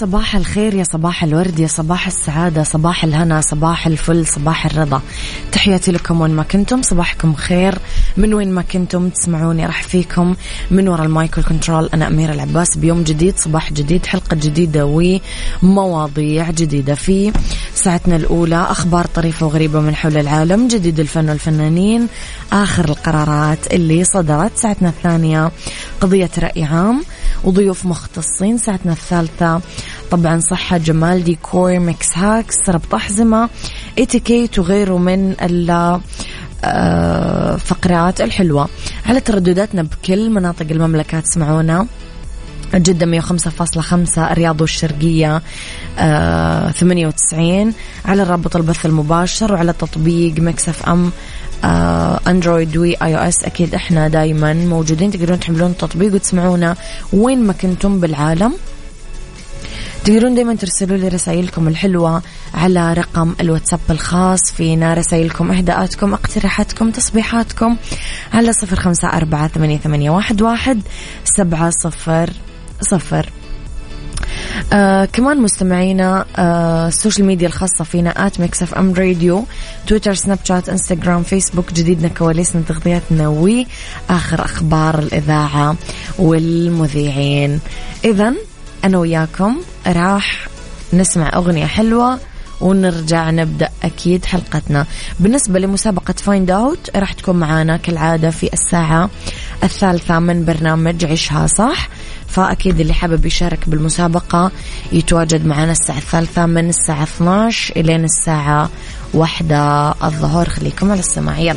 صباح الخير يا صباح الورد يا صباح السعادة صباح الهنا صباح الفل صباح الرضا. تحياتي لكم وين ما كنتم صباحكم خير. من وين ما كنتم تسمعوني راح فيكم من وراء المايكل كنترول أنا أميرة العباس. بيوم جديد صباح جديد حلقة جديدة ومواضيع جديدة. في ساعتنا الأولى أخبار طريفة وغريبة من حول العالم جديد الفن والفنانين آخر القرارات اللي صدرت. ساعتنا الثانية قضية رأي عام. وضيوف مختصين ساعتنا الثالثة. طبعا صحة جمال ديكور mix hacks ربط أحزمة اتيكيت وغيره من الفقرات الحلوة. على تردداتنا بكل مناطق المملكة تسمعونا. جدة 105.5 الرياض والشرقية آه 98 على رابط البث المباشر وعلى تطبيق Mix FM آه Android و iOS أكيد إحنا دايما موجودين. تقدرون تحملون التطبيق وتسمعونا وين ما كنتم بالعالم. تقدرون دايما ترسلوا لي رسائلكم الحلوة على رقم الواتساب الخاص. فينا رسائلكم إهداءاتكم اقتراحاتكم تصبيحاتكم على صفر خمسة أربعة ثمانية, واحد سبعة صفر صفر. آه كمان مستمعينا آه ال social media الخاصة فينا at Mix FM Radio Twitter Snapchat Instagram Facebook جديدنا كواليسنا تغطياتنا وآخر أخبار الإذاعة والمذيعين. إذا أنا وياكم راح نسمع أغنية حلوة ونرجع نبدأ أكيد حلقتنا. بالنسبة لمسابقة Find Out راح تكون معانا كالعادة في الساعة الثالثة من برنامج عيشها صح؟ فأكيد اللي حابب يشارك بالمسابقة يتواجد معنا الساعة الثالثة من الساعة 12 إلين الساعة واحدة الظهر. خليكم على السماع. يلا.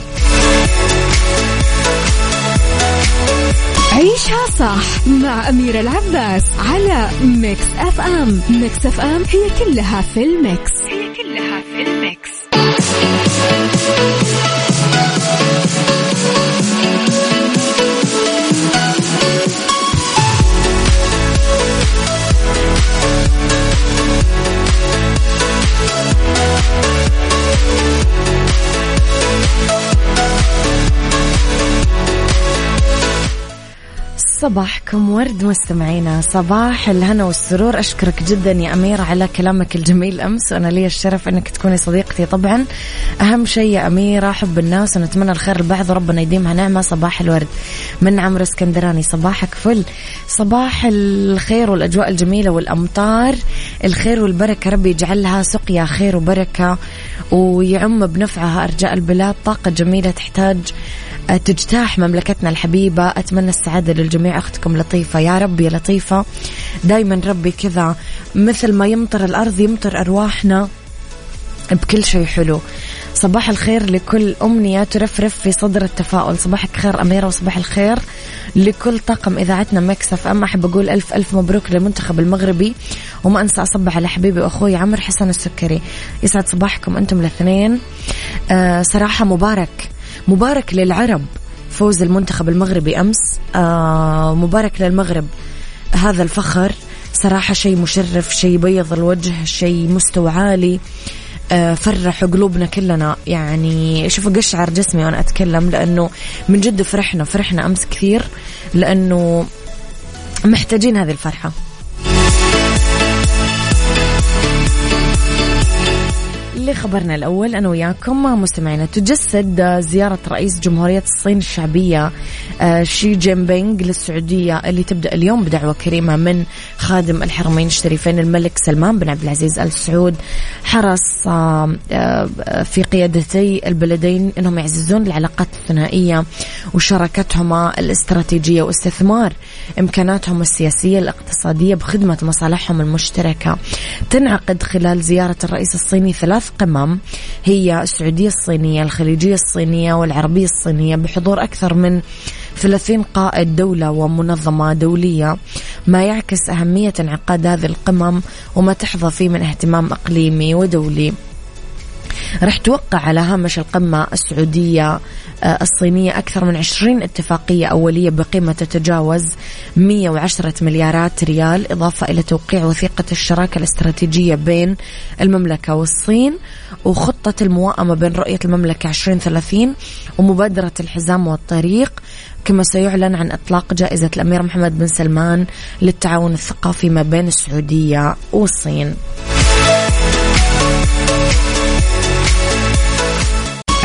عيشها صح مع أميرة العباس على Mix FM Mix FM هي كلها في ال mix. هي كلها في ال mix. صباحكم ورد مستمعينا. صباح الهنا والسرور. أشكرك جدا يا أميرة على كلامك الجميل أمس. وأنا لي الشرف أنك تكوني صديقتي. طبعا أهم شيء يا أميرة حب الناس ونتمنى الخير لبعض وربنا يديمها نعمة. صباح الورد من عمرو اسكندراني. صباحك فل. صباح الخير والأجواء الجميلة والأمطار. الخير والبركة ربي يجعلها سقيا خير وبركة ويعم بنفعها أرجاء البلاد. طاقة جميلة تحتاج تجتاح مملكتنا الحبيبة. أتمنى السعادة للجميع. أختكم لطيفة. يا رب يا لطيفة. دايما ربي كذا مثل ما يمطر الأرض يمطر أرواحنا بكل شيء حلو. صباح الخير لكل أمنية ترفرف في صدر التفاؤل. صباحك خير أميرة وصباح الخير لكل طاقم إذاعتنا Mix FM أحب أقول ألف ألف مبروك للمنتخب المغربي. وما أنسى أصبح على حبيبي وأخوي عمر حسن السكري. يسعد صباحكم أنتم الاثنين. آه صراحة مبارك. مبارك للعرب. فوز المنتخب المغربي أمس. آه مبارك للمغرب. هذا الفخر صراحة شيء مشرف شيء يبيض الوجه شيء مستوى عالي. آه، فرحوا قلوبنا كلنا. يعني شوفوا قشعر جسمي وأنا أتكلم لأنه من جد فرحنا فرحنا أمس كثير لأنه محتاجين هذه الفرحة. لخبرنا الأول أنا وياكم مستمعينا تجسد زيارة رئيس جمهورية الصين الشعبية آه، شي جين بينغ للسعودية اللي تبدأ اليوم بدعوة كريمة من خادم الحرمين الشريفين الملك سلمان بن عبد العزيز آل سعود. حرص آه، آه، في قيادتي البلدين أنهم يعززون العلاقات الثنائية وشراكتهما الاستراتيجية واستثمار إمكاناتهم السياسية الاقتصادية بخدمة مصالحهم المشتركة. تنعقد خلال زيارة الرئيس الصيني ثلاث قمم. هي السعودية الصينية الخليجية الصينية والعربية الصينية بحضور أكثر من 30 قائد دولة ومنظمة دولية. ما يعكس أهمية انعقاد هذه القمم وما تحظى فيه من اهتمام إقليمي ودولي. رح توقع على هامش القمة السعودية آه، الصينية أكثر من 20 اتفاقية أولية بقيمة تتجاوز 110 مليارات ريال إضافة إلى توقيع وثيقة الشراكة الاستراتيجية بين المملكة والصين وخطة الموائمة بين رؤية المملكة 2030 ومبادرة الحزام والطريق كما سيعلن عن إطلاق جائزة الأمير محمد بن سلمان للتعاون الثقافي ما بين السعودية والصين.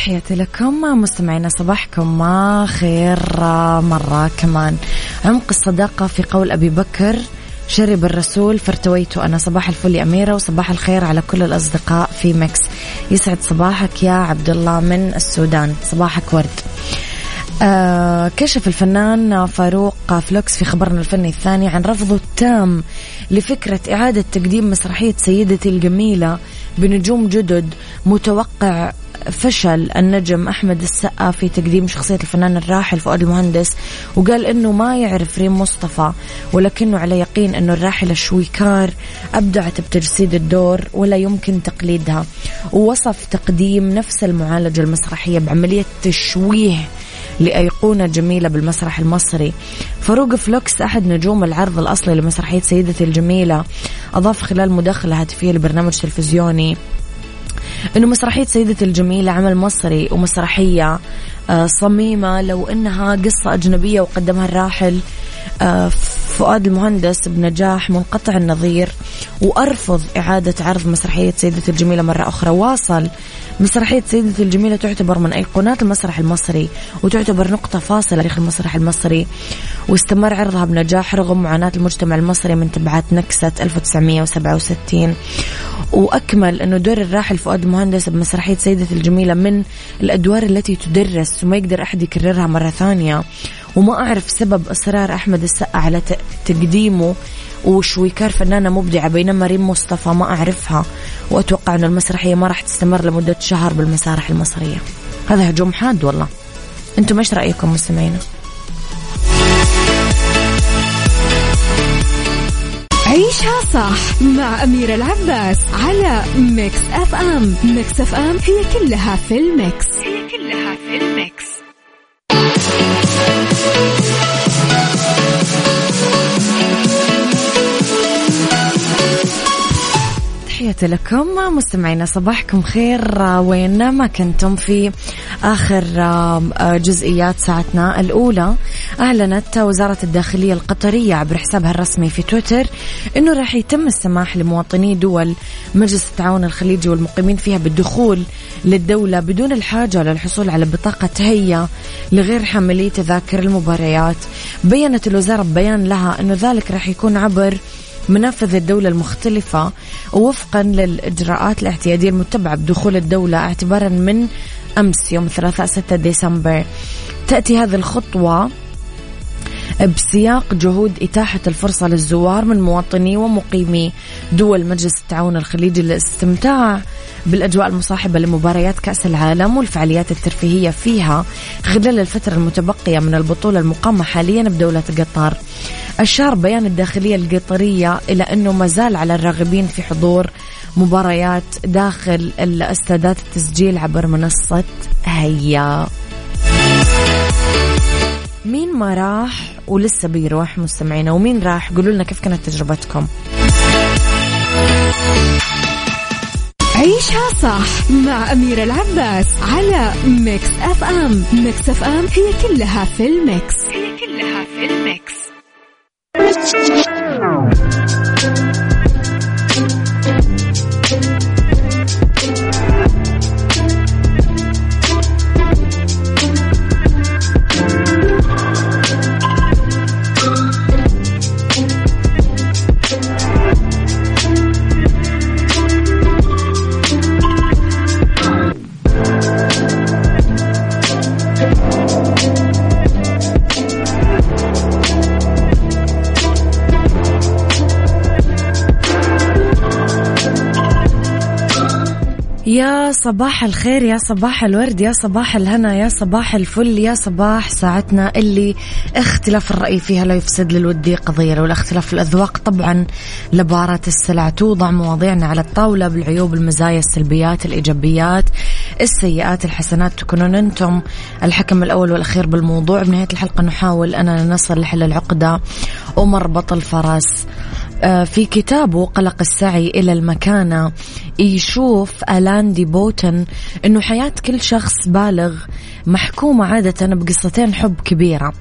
تحياتي لكم مستمعينا صباحكم ما خير مرة كمان. عمق الصداقة في قول أبي بكر شرب الرسول فارتويت أنا صباح الفل يا أميرة وصباح الخير على كل الأصدقاء في Mix يسعد صباحك يا عبد الله من السودان. صباحك ورد. آه كشف الفنان فاروق فلوكس في خبرنا الفني الثاني عن رفضه التام لفكرة إعادة تقديم مسرحية سيدتي الجميلة بنجوم جدد متوقع فشل النجم أحمد السقا في تقديم شخصية الفنان الراحل فؤاد المهندس وقال أنه ما يعرف ريم مصطفى ولكنه على يقين أنه الراحلة شويكار أبدعت بتجسيد الدور ولا يمكن تقليدها. ووصف تقديم نفس المعالجة المسرحية بعملية تشويه لأيقونة جميلة بالمسرح المصري. فاروق فلوكس أحد نجوم العرض الأصلي لمسرحية سيدتي الجميلة أضاف خلال مداخلة هاتفية لبرنامج تلفزيوني. إنه مسرحية سيدة الجميلة عمل مصري ومسرحية آه، صميمة لو إنها قصة أجنبية وقدمها الراحل آه، فؤاد المهندس بنجاح منقطع النظير وأرفض إعادة عرض مسرحية سيدة الجميلة مرة أخرى. واصل. مسرحية سيدة الجميلة تعتبر من أيقونات المسرح المصري وتعتبر نقطة فاصلة تاريخ المسرح المصري. واستمر عرضها بنجاح رغم معاناة المجتمع المصري من تبعات نكسة 1967 وأكمل أنه دور الراحل فؤاد المهندس بمسرحية سيدة الجميلة من الأدوار التي تدرس وما يقدر أحد يكررها مرة ثانية. وما أعرف سبب إصرار أحمد السقا على تقديمه وشويكار فنانة مبدعة بينما ريم مصطفى ما أعرفها. وأتوقع أن المسرحية ما راح تستمر لمدة شهر بالمسارح المصرية. هذا هجوم حاد والله. أنتم إيش رأيكم مستمعينا؟ عيشها صح مع أميرة العباس على Mix FM. Mix FM هي كلها في ال mix. هي تحياتي لكم مستمعينا صباحكم خير. وين ما كنتم في آخر جزئيات ساعتنا الأولى. أعلنت وزارة الداخلية القطرية عبر حسابها الرسمي في تويتر أنه راح يتم السماح لمواطني دول مجلس التعاون الخليجي والمقيمين فيها بالدخول للدولة بدون الحاجة للحصول على بطاقة تهيئة لغير حاملي تذاكر المباريات. بينت الوزارة ببيان لها أنه ذلك راح يكون عبر منافذ الدولة المختلفة وفقا للإجراءات الاعتيادية المتبعة بدخول الدولة اعتبارا من أمس يوم الثلاثاء 6 ديسمبر. تأتي هذه الخطوة بسياق جهود إتاحة الفرصة للزوار من مواطني ومقيمي دول مجلس التعاون الخليجي للاستمتاع بالأجواء المصاحبة لمباريات كأس العالم والفعاليات الترفيهية فيها خلال الفترة المتبقية من البطولة المقامة حاليا بدولة قطر. أشار بيان الداخلية القطرية إلى أنه ما زال على الراغبين في حضور مباريات داخل الأستادات التسجيل عبر منصة هيا. مين ما راح ولسه بيروح مستمعينا ومين راح؟ قولوا لنا كيف كانت تجربتكم. عيشها صح مع أميرة العباس على Mix FM. Mix FM هي كلها في ال mix. هي كلها في ال mix. صباح الخير يا صباح الورد يا صباح الهنا يا صباح الفل يا صباح ساعتنا اللي اختلاف الرأي فيها لا يفسد للودي قضية. لو الاختلاف في الأذواق طبعا لبارة السلع توضع مواضيعنا على الطاولة بالعيوب المزايا السلبيات الإيجابيات. السيئات الحسنات تكونون أنتم الحكم الأول والأخير بالموضوع. بنهاية الحلقة نحاول أننا نصل لحل العقدة ومربط الفرس آه، في كتابه قلق السعي إلى المكانة يشوف ألان دي بوتن أنه حياة كل شخص بالغ محكومة عادة بقصتين حب كبيرة.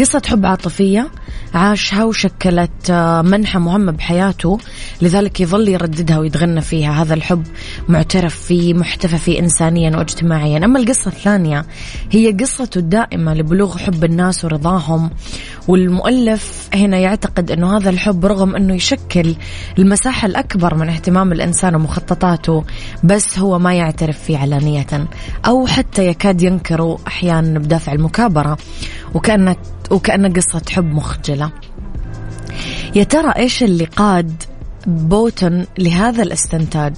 قصة حب عاطفية عاشها وشكلت آه، منحة مهمة بحياته لذلك يظل يرددها ويتغنى فيها. هذا الحب معترف فيه محتفى فيه إنسانيا واجتماعيا. أما القصة الثانية هي قصته الدائمة لبلوغ حب الناس ورضاهم والمؤلف هنا يعتقد أنه هذا الحب رغم أنه يشكل المساحة الأكبر من اهتمام الإنسان ومخططاته بس هو ما يعترف فيه علانية أو حتى يكاد ينكره أحيانا بدافع المكابرة وكأنه وكأنه قصة حب مخجلة يا ترى إيش اللي قاد بوتن لهذا الاستنتاج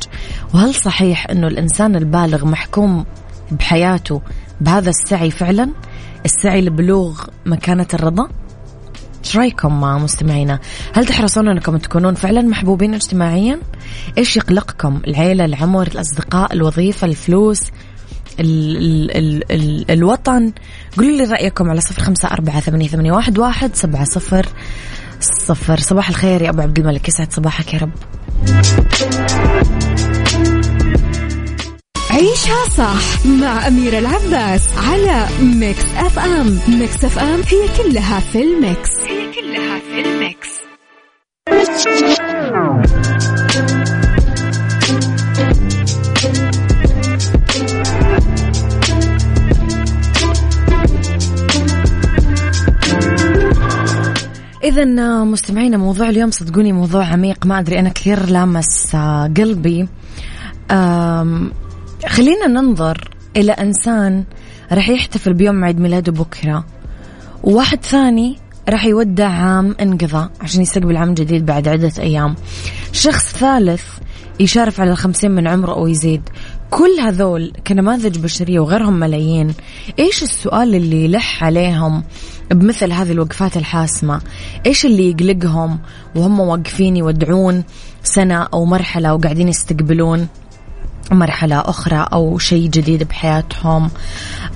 وهل صحيح أنه الإنسان البالغ محكوم بحياته بهذا السعي فعلا السعي لبلوغ مكانة الرضا إيش رأيكم مستمعينا؟ هل تحرصون أنكم تكونون فعلا محبوبين اجتماعيا؟ إيش يقلقكم؟ العيلة، العمر، الأصدقاء، الوظيفة، الفلوس، ال ال ال ال الوطن. قولوا لي رأيكم على صفر خمسة أربعة ثمانية, ثمانية واحد, واحد سبعة صفر صفر. صباح الخير يا أبو عبد الملك يسعد صباحك يا رب. عيشها صح مع أميرة العباس على Mix FM. Mix FM هي كلها في ال mix. هي كلها في الميكس. إذا مستمعينا موضوع اليوم صدقوني موضوع عميق. ما أدري أنا كثير لامس آه، قلبي. خلينا ننظر إلى إنسان راح يحتفل بيوم عيد ميلاده بكرة وواحد ثاني راح يودع عام انقضى عشان يستقبل عام جديد بعد عدة أيام. شخص ثالث يشارف على الخمسين من عمره أو يزيد كل هذول كنماذج بشرية وغيرهم ملايين. إيش السؤال اللي يلح عليهم؟ بمثل هذه الوقفات الحاسمة. إيش اللي يقلقهم وهم واقفين يودعون سنة أو مرحلة وقاعدين يستقبلون مرحلة أخرى أو شيء جديد بحياتهم؟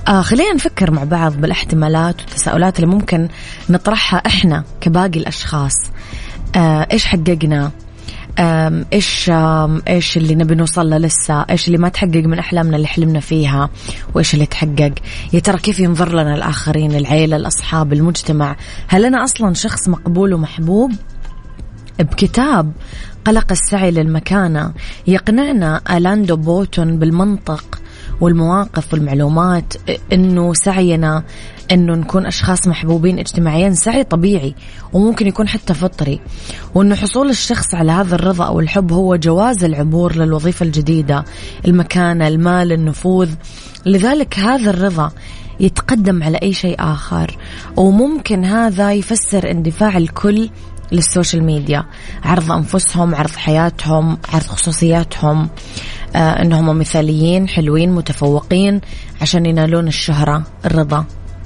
آه خلينا نفكر مع بعض بالاحتمالات والتساؤلات اللي ممكن نطرحها إحنا كباقي الأشخاص. آه إيش حققنا؟ إيش إيش اللي نبي نوصل له لسه؟ إيش اللي ما تحقق من أحلامنا اللي حلمنا فيها؟ وإيش اللي تحقق؟ يا ترى كيف ينظر لنا الآخرين العيلة الأصحاب المجتمع؟ هل أنا أصلا شخص مقبول ومحبوب؟ بكتاب قلق السعي للمكانة يقنعنا ألاندو بوتون بالمنطق والمواقف والمعلومات إنه سعينا إنه نكون أشخاص محبوبين اجتماعيا سعي طبيعي وممكن يكون حتى فطري. وإنه حصول الشخص على هذا الرضا أو الحب هو جواز العبور للوظيفة الجديدة المكانه المال النفوذ. لذلك هذا الرضا يتقدم على أي شيء آخر. وممكن هذا يفسر اندفاع الكل لل social media عرض أنفسهم عرض حياتهم عرض خصوصياتهم. آه أنهم مثاليين حلوين متفوقين عشان ينالون الشهرة الرضا.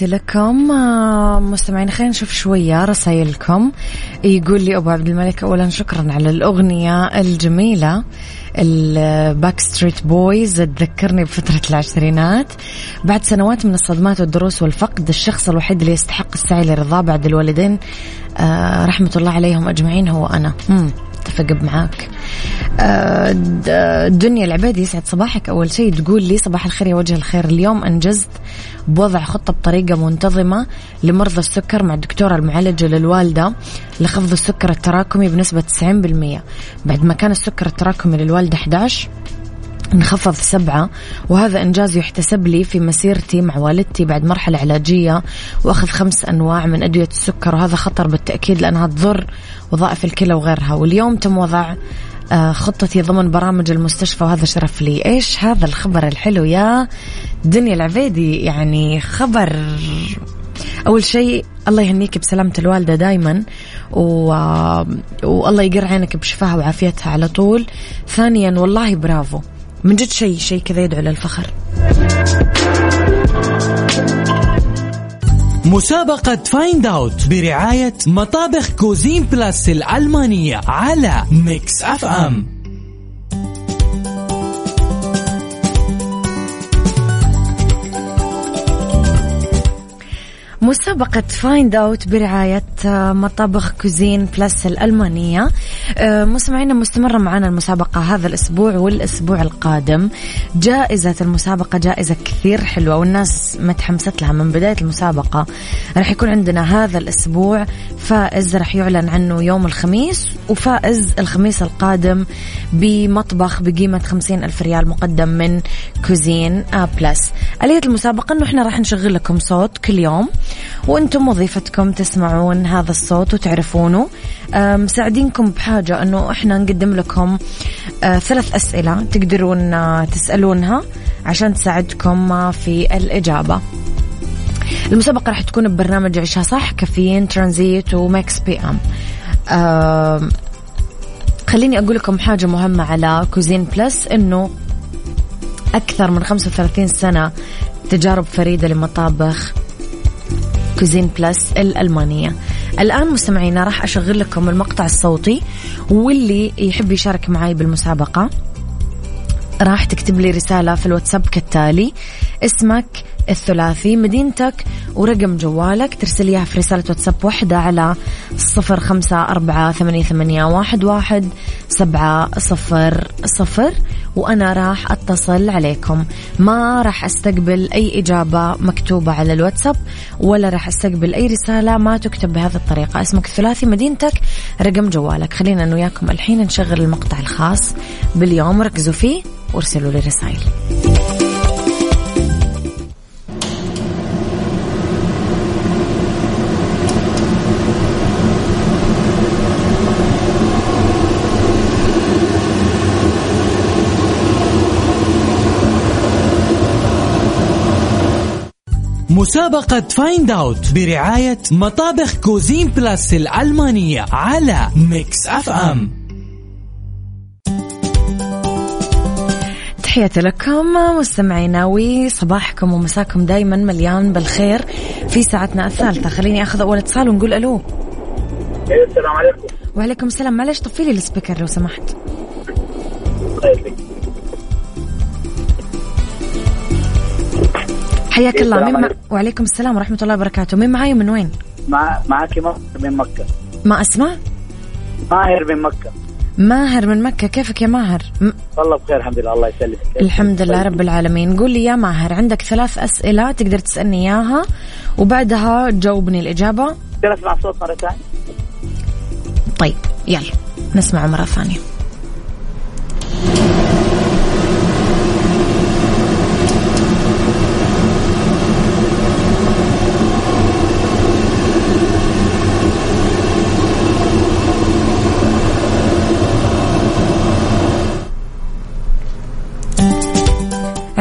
تحياتي لكم آه، مستمعين خلينا نشوف شوية رسائلكم. يقول لي أبو عبد الملك أولا شكرا على الأغنية الجميلة ال Backstreet Boys تذكرني بفترة العشرينات. بعد سنوات من الصدمات والدروس والفقد الشخص الوحيد اللي يستحق السعي لرضاه بعد الوالدين آه، رحمة الله عليهم أجمعين هو أنا. مم. أتفق معاك. آه، العبادي يسعد صباحك. أول شيء تقول لي صباح الخير يا وجه الخير. اليوم أنجزت بوضع خطة بطريقة منتظمة لمرضى السكر مع الدكتورة المعالجة للوالدة لخفض السكر التراكمي بنسبة 90% بعد ما كان السكر التراكمي للوالدة 11 انخفض سبعة وهذا إنجاز يحتسب لي في مسيرتي مع والدتي بعد مرحلة علاجية وأخذ خمس أنواع من أدوية السكر وهذا خطر بالتأكيد لأنها تضر وظائف الكلى وغيرها. واليوم تم وضع آه، خطتي ضمن برامج المستشفى وهذا شرف لي. إيش هذا الخبر الحلو يا دنيا العبيدي؟ يعني خبر. أول شيء الله يهنيك بسلامة الوالدة دايما و... والله يقر عينك بشفاها وعافيتها على طول. ثانيا والله برافو. من جد شيء شيء كذا يدعو للفخر. مسابقة Find Out برعاية مطابخ Cuisine Plus الألمانية على Mix FM مسابقة Find Out برعاية آه، مطابخ Cuisine Plus الألمانية. آه، مستمعينا مستمرة معنا المسابقة هذا الأسبوع والأسبوع القادم. جائزة المسابقة جائزة كثير حلوة والناس متحمسة لها. من بداية المسابقة راح يكون عندنا هذا الأسبوع. فائز راح يعلن عنه يوم الخميس وفائز الخميس القادم بمطبخ بقيمة خمسين ألف ريال مقدم من Cuisine Plus آلية المسابقة أنه إحنا راح نشغل لكم صوت كل يوم. وأنتم وظيفتكم تسمعون هذا الصوت وتعرفونه. مساعدينكم بحاجة أنه إحنا نقدم لكم أه، ثلاث أسئلة تقدرون أه، تسألونها عشان تساعدكم أه، في الإجابة. المسابقة راح تكون ببرنامج عيشها صح Caffeine Transit و Mix PM. خليني أقول لكم حاجة مهمة على Cuisine Plus إنه أكثر من 35 سنة تجارب فريدة لمطابخ Cuisine Plus الألمانية. الآن مستمعينا راح أشغل لكم المقطع الصوتي واللي يحب يشارك معي بالمسابقة. راح تكتب لي رسالة في الواتساب كالتالي. اسمك الثلاثي مدينتك ورقم جوالك. ترسل إياها في رسالة واتساب واحدة على صفر خمسة أربعة ثمانية, واحد سبعة صفر صفر. وأنا راح أتصل عليكم. ما راح أستقبل أي إجابة مكتوبة على الواتساب ولا راح أستقبل أي رسالة. ما تكتب بهذه الطريقة. اسمك الثلاثي مدينتك رقم جوالك. خلينا أنا وياكم الحين نشغل المقطع الخاص. باليوم ركزوا فيه وارسلوا لي رسائل. مسابقة Find Out برعاية مطابخ Cuisine Plus الألمانية على Mix FM تحياتي لكم مستمعينا وصباحكم ومساكم دايما مليان بالخير في ساعتنا الثالثة. خليني أخذ أول اتصال ونقول ألو. السلام عليكم. وعليكم السلام. معلش طفي لي ال speaker لو سمحت. حياك الله. مين مع... وعليكم السلام ورحمة الله وبركاته. مين معاي ومن وين؟ مع معك من مكة. ما أسمع؟ ماهر من مكة. ماهر من مكة. كيفك يا ماهر؟ م- والله بخير الحمد لله. الله يسلمك. الحمد لله رب العالمين. قول لي يا ماهر عندك ثلاث أسئلة تقدر تسألني إياها؟ وبعدها تجاوبني الإجابة. تقدر اسمع الصوت مرة ثانية؟ طيب يلا. نسمع مرة ثانية.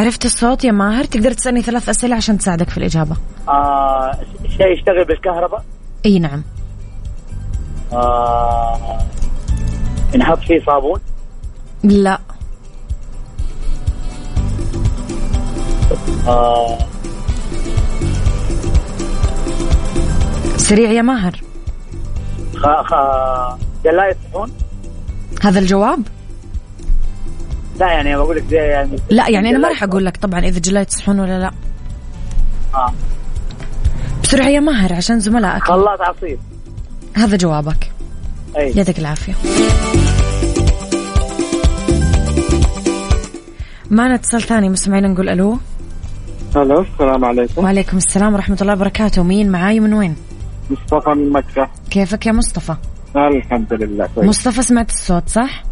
عرفت الصوت يا ماهر؟ تقدر تسألني ثلاث أسئلة عشان تساعدك في الإجابة. آه شيء يشتغل بالكهرباء؟ أي نعم. آه نحط فيه صابون؟ لا. آه سريع يا ماهر. خ... خ... جلاية صحون هذا الجواب؟ لا يعني بقول لك زي يعني لا يعني أنا ما راح أقول لك طبعا إذا جلاية تصحون ولا لا. آه. بسرعة يا ماهر عشان زملائك. خلاط عصير هذا جوابك. أي. يعطيك العافية. معنا اتصال ثاني مستمعين نقول ألو. ألو السلام عليكم. وعليكم السلام ورحمة الله وبركاته. مين معاي من وين؟ مصطفى من مكة. كيفك يا مصطفى؟ الحمد لله كويس. مصطفى سمعت الصوت صح؟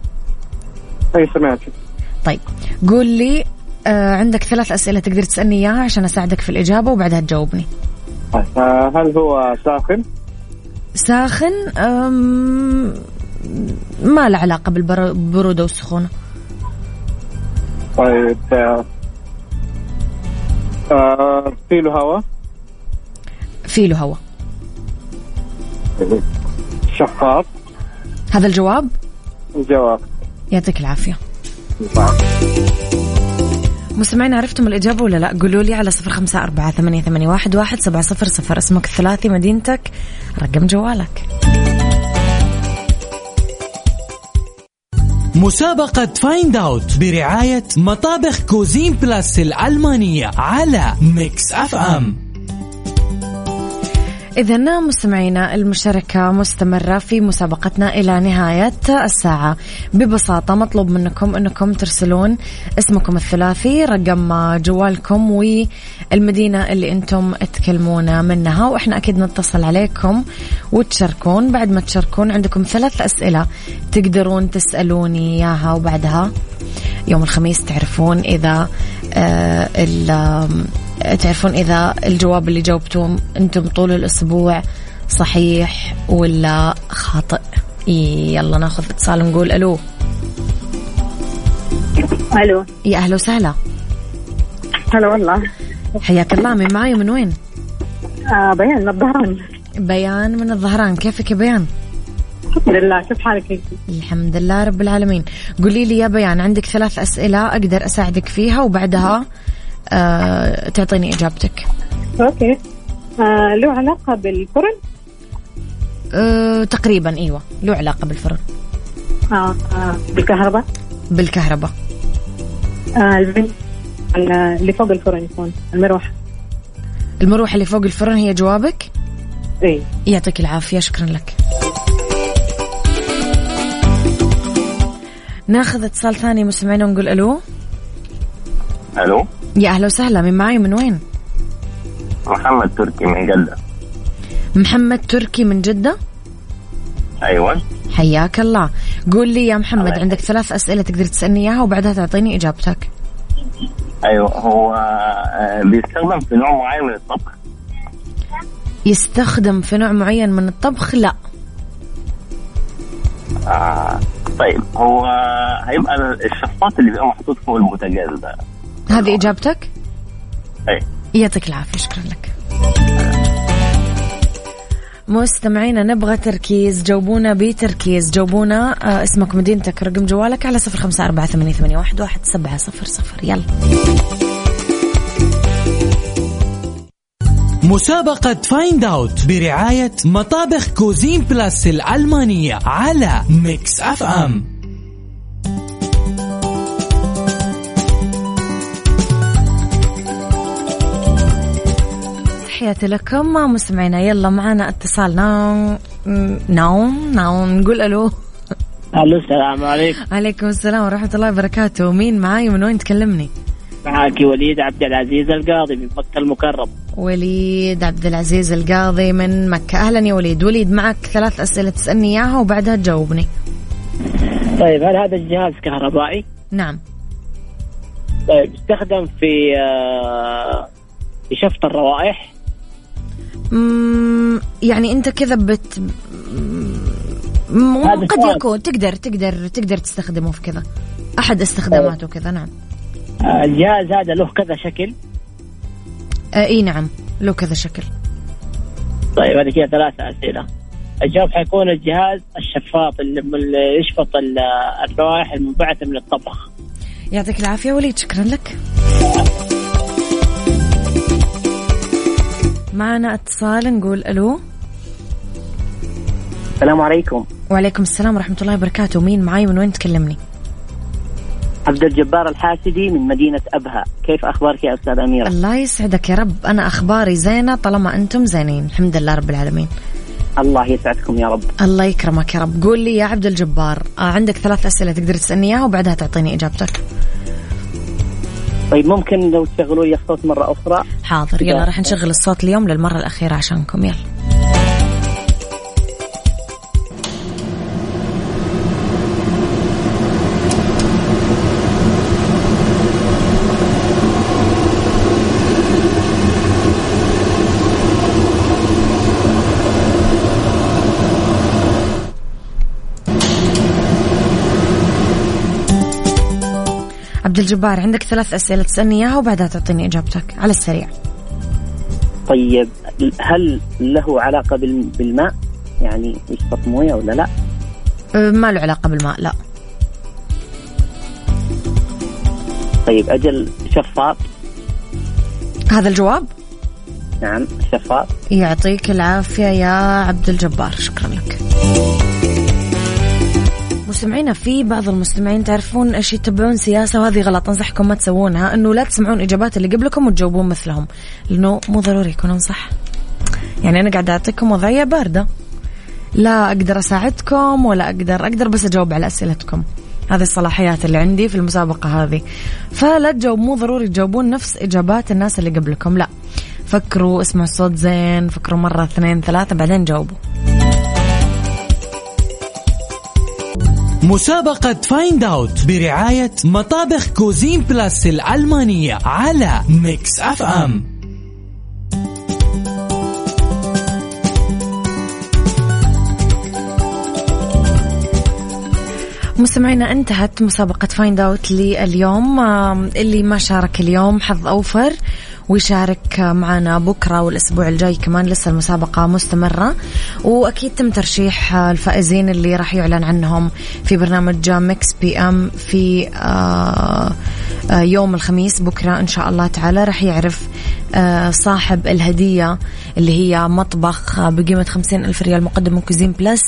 أي سمعت. طيب قول لي آه عندك ثلاث أسئلة تقدر تسألني إياها عشان أساعدك في الإجابة وبعدها تجاوبني. طيب آه، هل هو ساخن؟ ساخن ما له علاقة بالبرودة والسخونة. طيب آه، آه، في له هواء في له هواء شفاف؟ هذا الجواب؟ الجواب يعطيك العافية. مستمعين عرفتم الإجابة ولا لا؟ قولوا لي على صفر خمسة أربعة ثمانية, ثمانية واحد, واحد سبعة صفر صفر. اسمك الثلاثي مدينتك. رقم جوالك. مسابقة Find Out برعاية مطابخ Cuisine Plus الألمانية على Mix FM إذا مستمعينا المشاركة مستمرة في مسابقتنا إلى نهاية الساعة. ببساطة مطلوب منكم أنكم ترسلون اسمكم الثلاثي رقم جوالكم والمدينة اللي أنتم تكلمونا منها وإحنا أكيد نتصل عليكم وتشاركون. بعد ما تشاركون عندكم ثلاث أسئلة تقدرون تسألوني إياها وبعدها يوم الخميس تعرفون إذا آه تعرفون إذا الجواب اللي جاوبتوه أنتم طول الأسبوع صحيح ولا خاطئ؟ يلا ناخذ اتصال ونقول ألو. ألو. يا أهلا وسهلا. هلا والله. حياك الله من معاي من وين؟ آه بيان من الظهران. بيان من الظهران كيفك يا بيان؟ الحمد لله كيف حالك؟ انت؟ الحمد لله رب العالمين. قولي لي يا بيان عندك ثلاث أسئلة أقدر أساعدك فيها وبعدها تعطيني إجابتك. Okay. آه له علاقة بالفرن؟ آه تقريبا أيوة. له علاقة بالفرن. آه, آه بالكهرباء؟ بالكهرباء. آه ال vent اللي فوق الفرن يكون المروحة. المروحة اللي فوق الفرن هي جوابك؟ إي. يعطيك العافية شكرا لك. ناخذ اتصال ثاني مستمعين ونقول ألو. ألو. يا أهلا وسهلا من معي من وين؟ محمد تركي من جدة. محمد تركي من جدة؟ أيوه. حياك الله. قول لي يا محمد الله عندك ثلاث أسئلة تقدر تسألني إياها وبعدها تعطيني إجابتك. أيوه هو آه، بيستخدم في نوع معين من الطبخ؟ يستخدم في نوع معين من الطبخ؟ لا. آه طيب هو هيبقى الشفاط اللي بيبقى محطوط فوق البوتاجاز ده. هذه إجابتك؟ أي. يعطيك العافية شكرا لك. مستمعينا نبغى تركيز جاوبونا بتركيز جاوبونا آه اسمك مدينتك رقم جوالك على صفر خمسة أربعة ثمانية, ثمانية واحد, واحد سبعة صفر صفر. يلا. مسابقة Find Out برعاية مطابخ Cuisine Plus الألمانية على Mix FM تحياتي لكم. مستمعينا يلا معنا اتصالنا م- نعم نعم نقول ألو. ألو السلام عليكم. عليكم السلام ورحمة الله وبركاته. مين معاي؟ من وين تكلمني؟ معك وليد عبد العزيز القاضي من مكة المكرم وليد عبد العزيز القاضي من مكة. أهلا يا وليد. وليد معك ثلاث أسئلة تسألني إياها وبعدها تجاوبني. طيب هل هذا الجهاز كهربائي؟ نعم. طيب يستخدم في آه، في شفط الروائح؟ يعني أنت كذا بت قد. يكون. تقدر تقدر تقدر تستخدمه في كذا. أحد استخداماته كذا نعم. آه، الجهاز هذا له كذا شكل؟ آه إي نعم. له كذا شكل. طيب هذه كذا ثلاثة أسئلة. الجواب حيكون الجهاز الشفاط اللي يشفط ال- الروائح المنبعثة من الطبخ. يعطيك العافية وليد شكرا لك. معنا اتصال نقول ألو. السلام عليكم. وعليكم السلام ورحمة الله وبركاته. مين معاي؟ من وين تكلمني؟ عبد الجبار الحاسدي من مدينة أبها. كيف أخبارك يا أستاذ أميرة؟ الله يسعدك يا رب. أنا أخباري زينة طالما أنتم زينين. الحمد لله رب العالمين. الله يسعدكم يا رب. الله يكرمك يا رب. قول لي يا عبد الجبار آه عندك ثلاث أسئلة تقدر تسألني إياها وبعدها تعطيني إجابتك. طيب ممكن لو تشغلوا لي الصوت مرة أخرى؟ حاضر يلا راح نشغل الصوت اليوم للمرة الأخيرة عشانكم يلا. عبد الجبار عندك ثلاث أسئلة تسألني إياها وبعدها تعطيني إجابتك على السريع. طيب هل له علاقة بال- بالماء؟ يعني يشفط موية ولا لا؟ أه، ما له علاقة بالماء لا. طيب أجل شفاط؟ هذا الجواب؟ نعم شفاط. يعطيك العافية يا عبد الجبار شكرا لك. مستمعينا في بعض المستمعين تعرفون إيش يتبعون سياسة وهذه غلط أنصحكم ما تسوونها إنه لا تسمعون إجابات اللي قبلكم وتجاوبون مثلهم لأنه مو ضروري يكونون صح. يعني أنا قاعدة أعطيكم وضعية باردة. لا أقدر أساعدكم ولا أقدر أقدر بس أجاوب على أسئلتكم. هذه الصلاحيات اللي عندي في المسابقة هذه. فلا تجاوب مو ضروري تجاوبون نفس إجابات الناس اللي قبلكم لا. فكروا اسمعوا الصوت زين فكروا مرة اثنين ثلاثة بعدين جاوبوا. مسابقة Find Out برعاية مطابخ Cuisine Plus الألمانية على Mix FM مستمعينا انتهت مسابقة Find Out لليوم. اللي ما شارك اليوم حظ أوفر. ويشارك معنا بكرة والأسبوع الجاي كمان لسه المسابقة مستمرة. وأكيد تم ترشيح الفائزين اللي راح يعلن عنهم في برنامج Mix PM في آه، آه، يوم الخميس. بكرة إن شاء الله تعالى راح يعرف آه، صاحب الهدية اللي هي مطبخ بقيمة خمسين ألف ريال مقدم من Cuisine Plus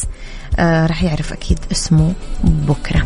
راح يعرف أكيد اسمه بكرة.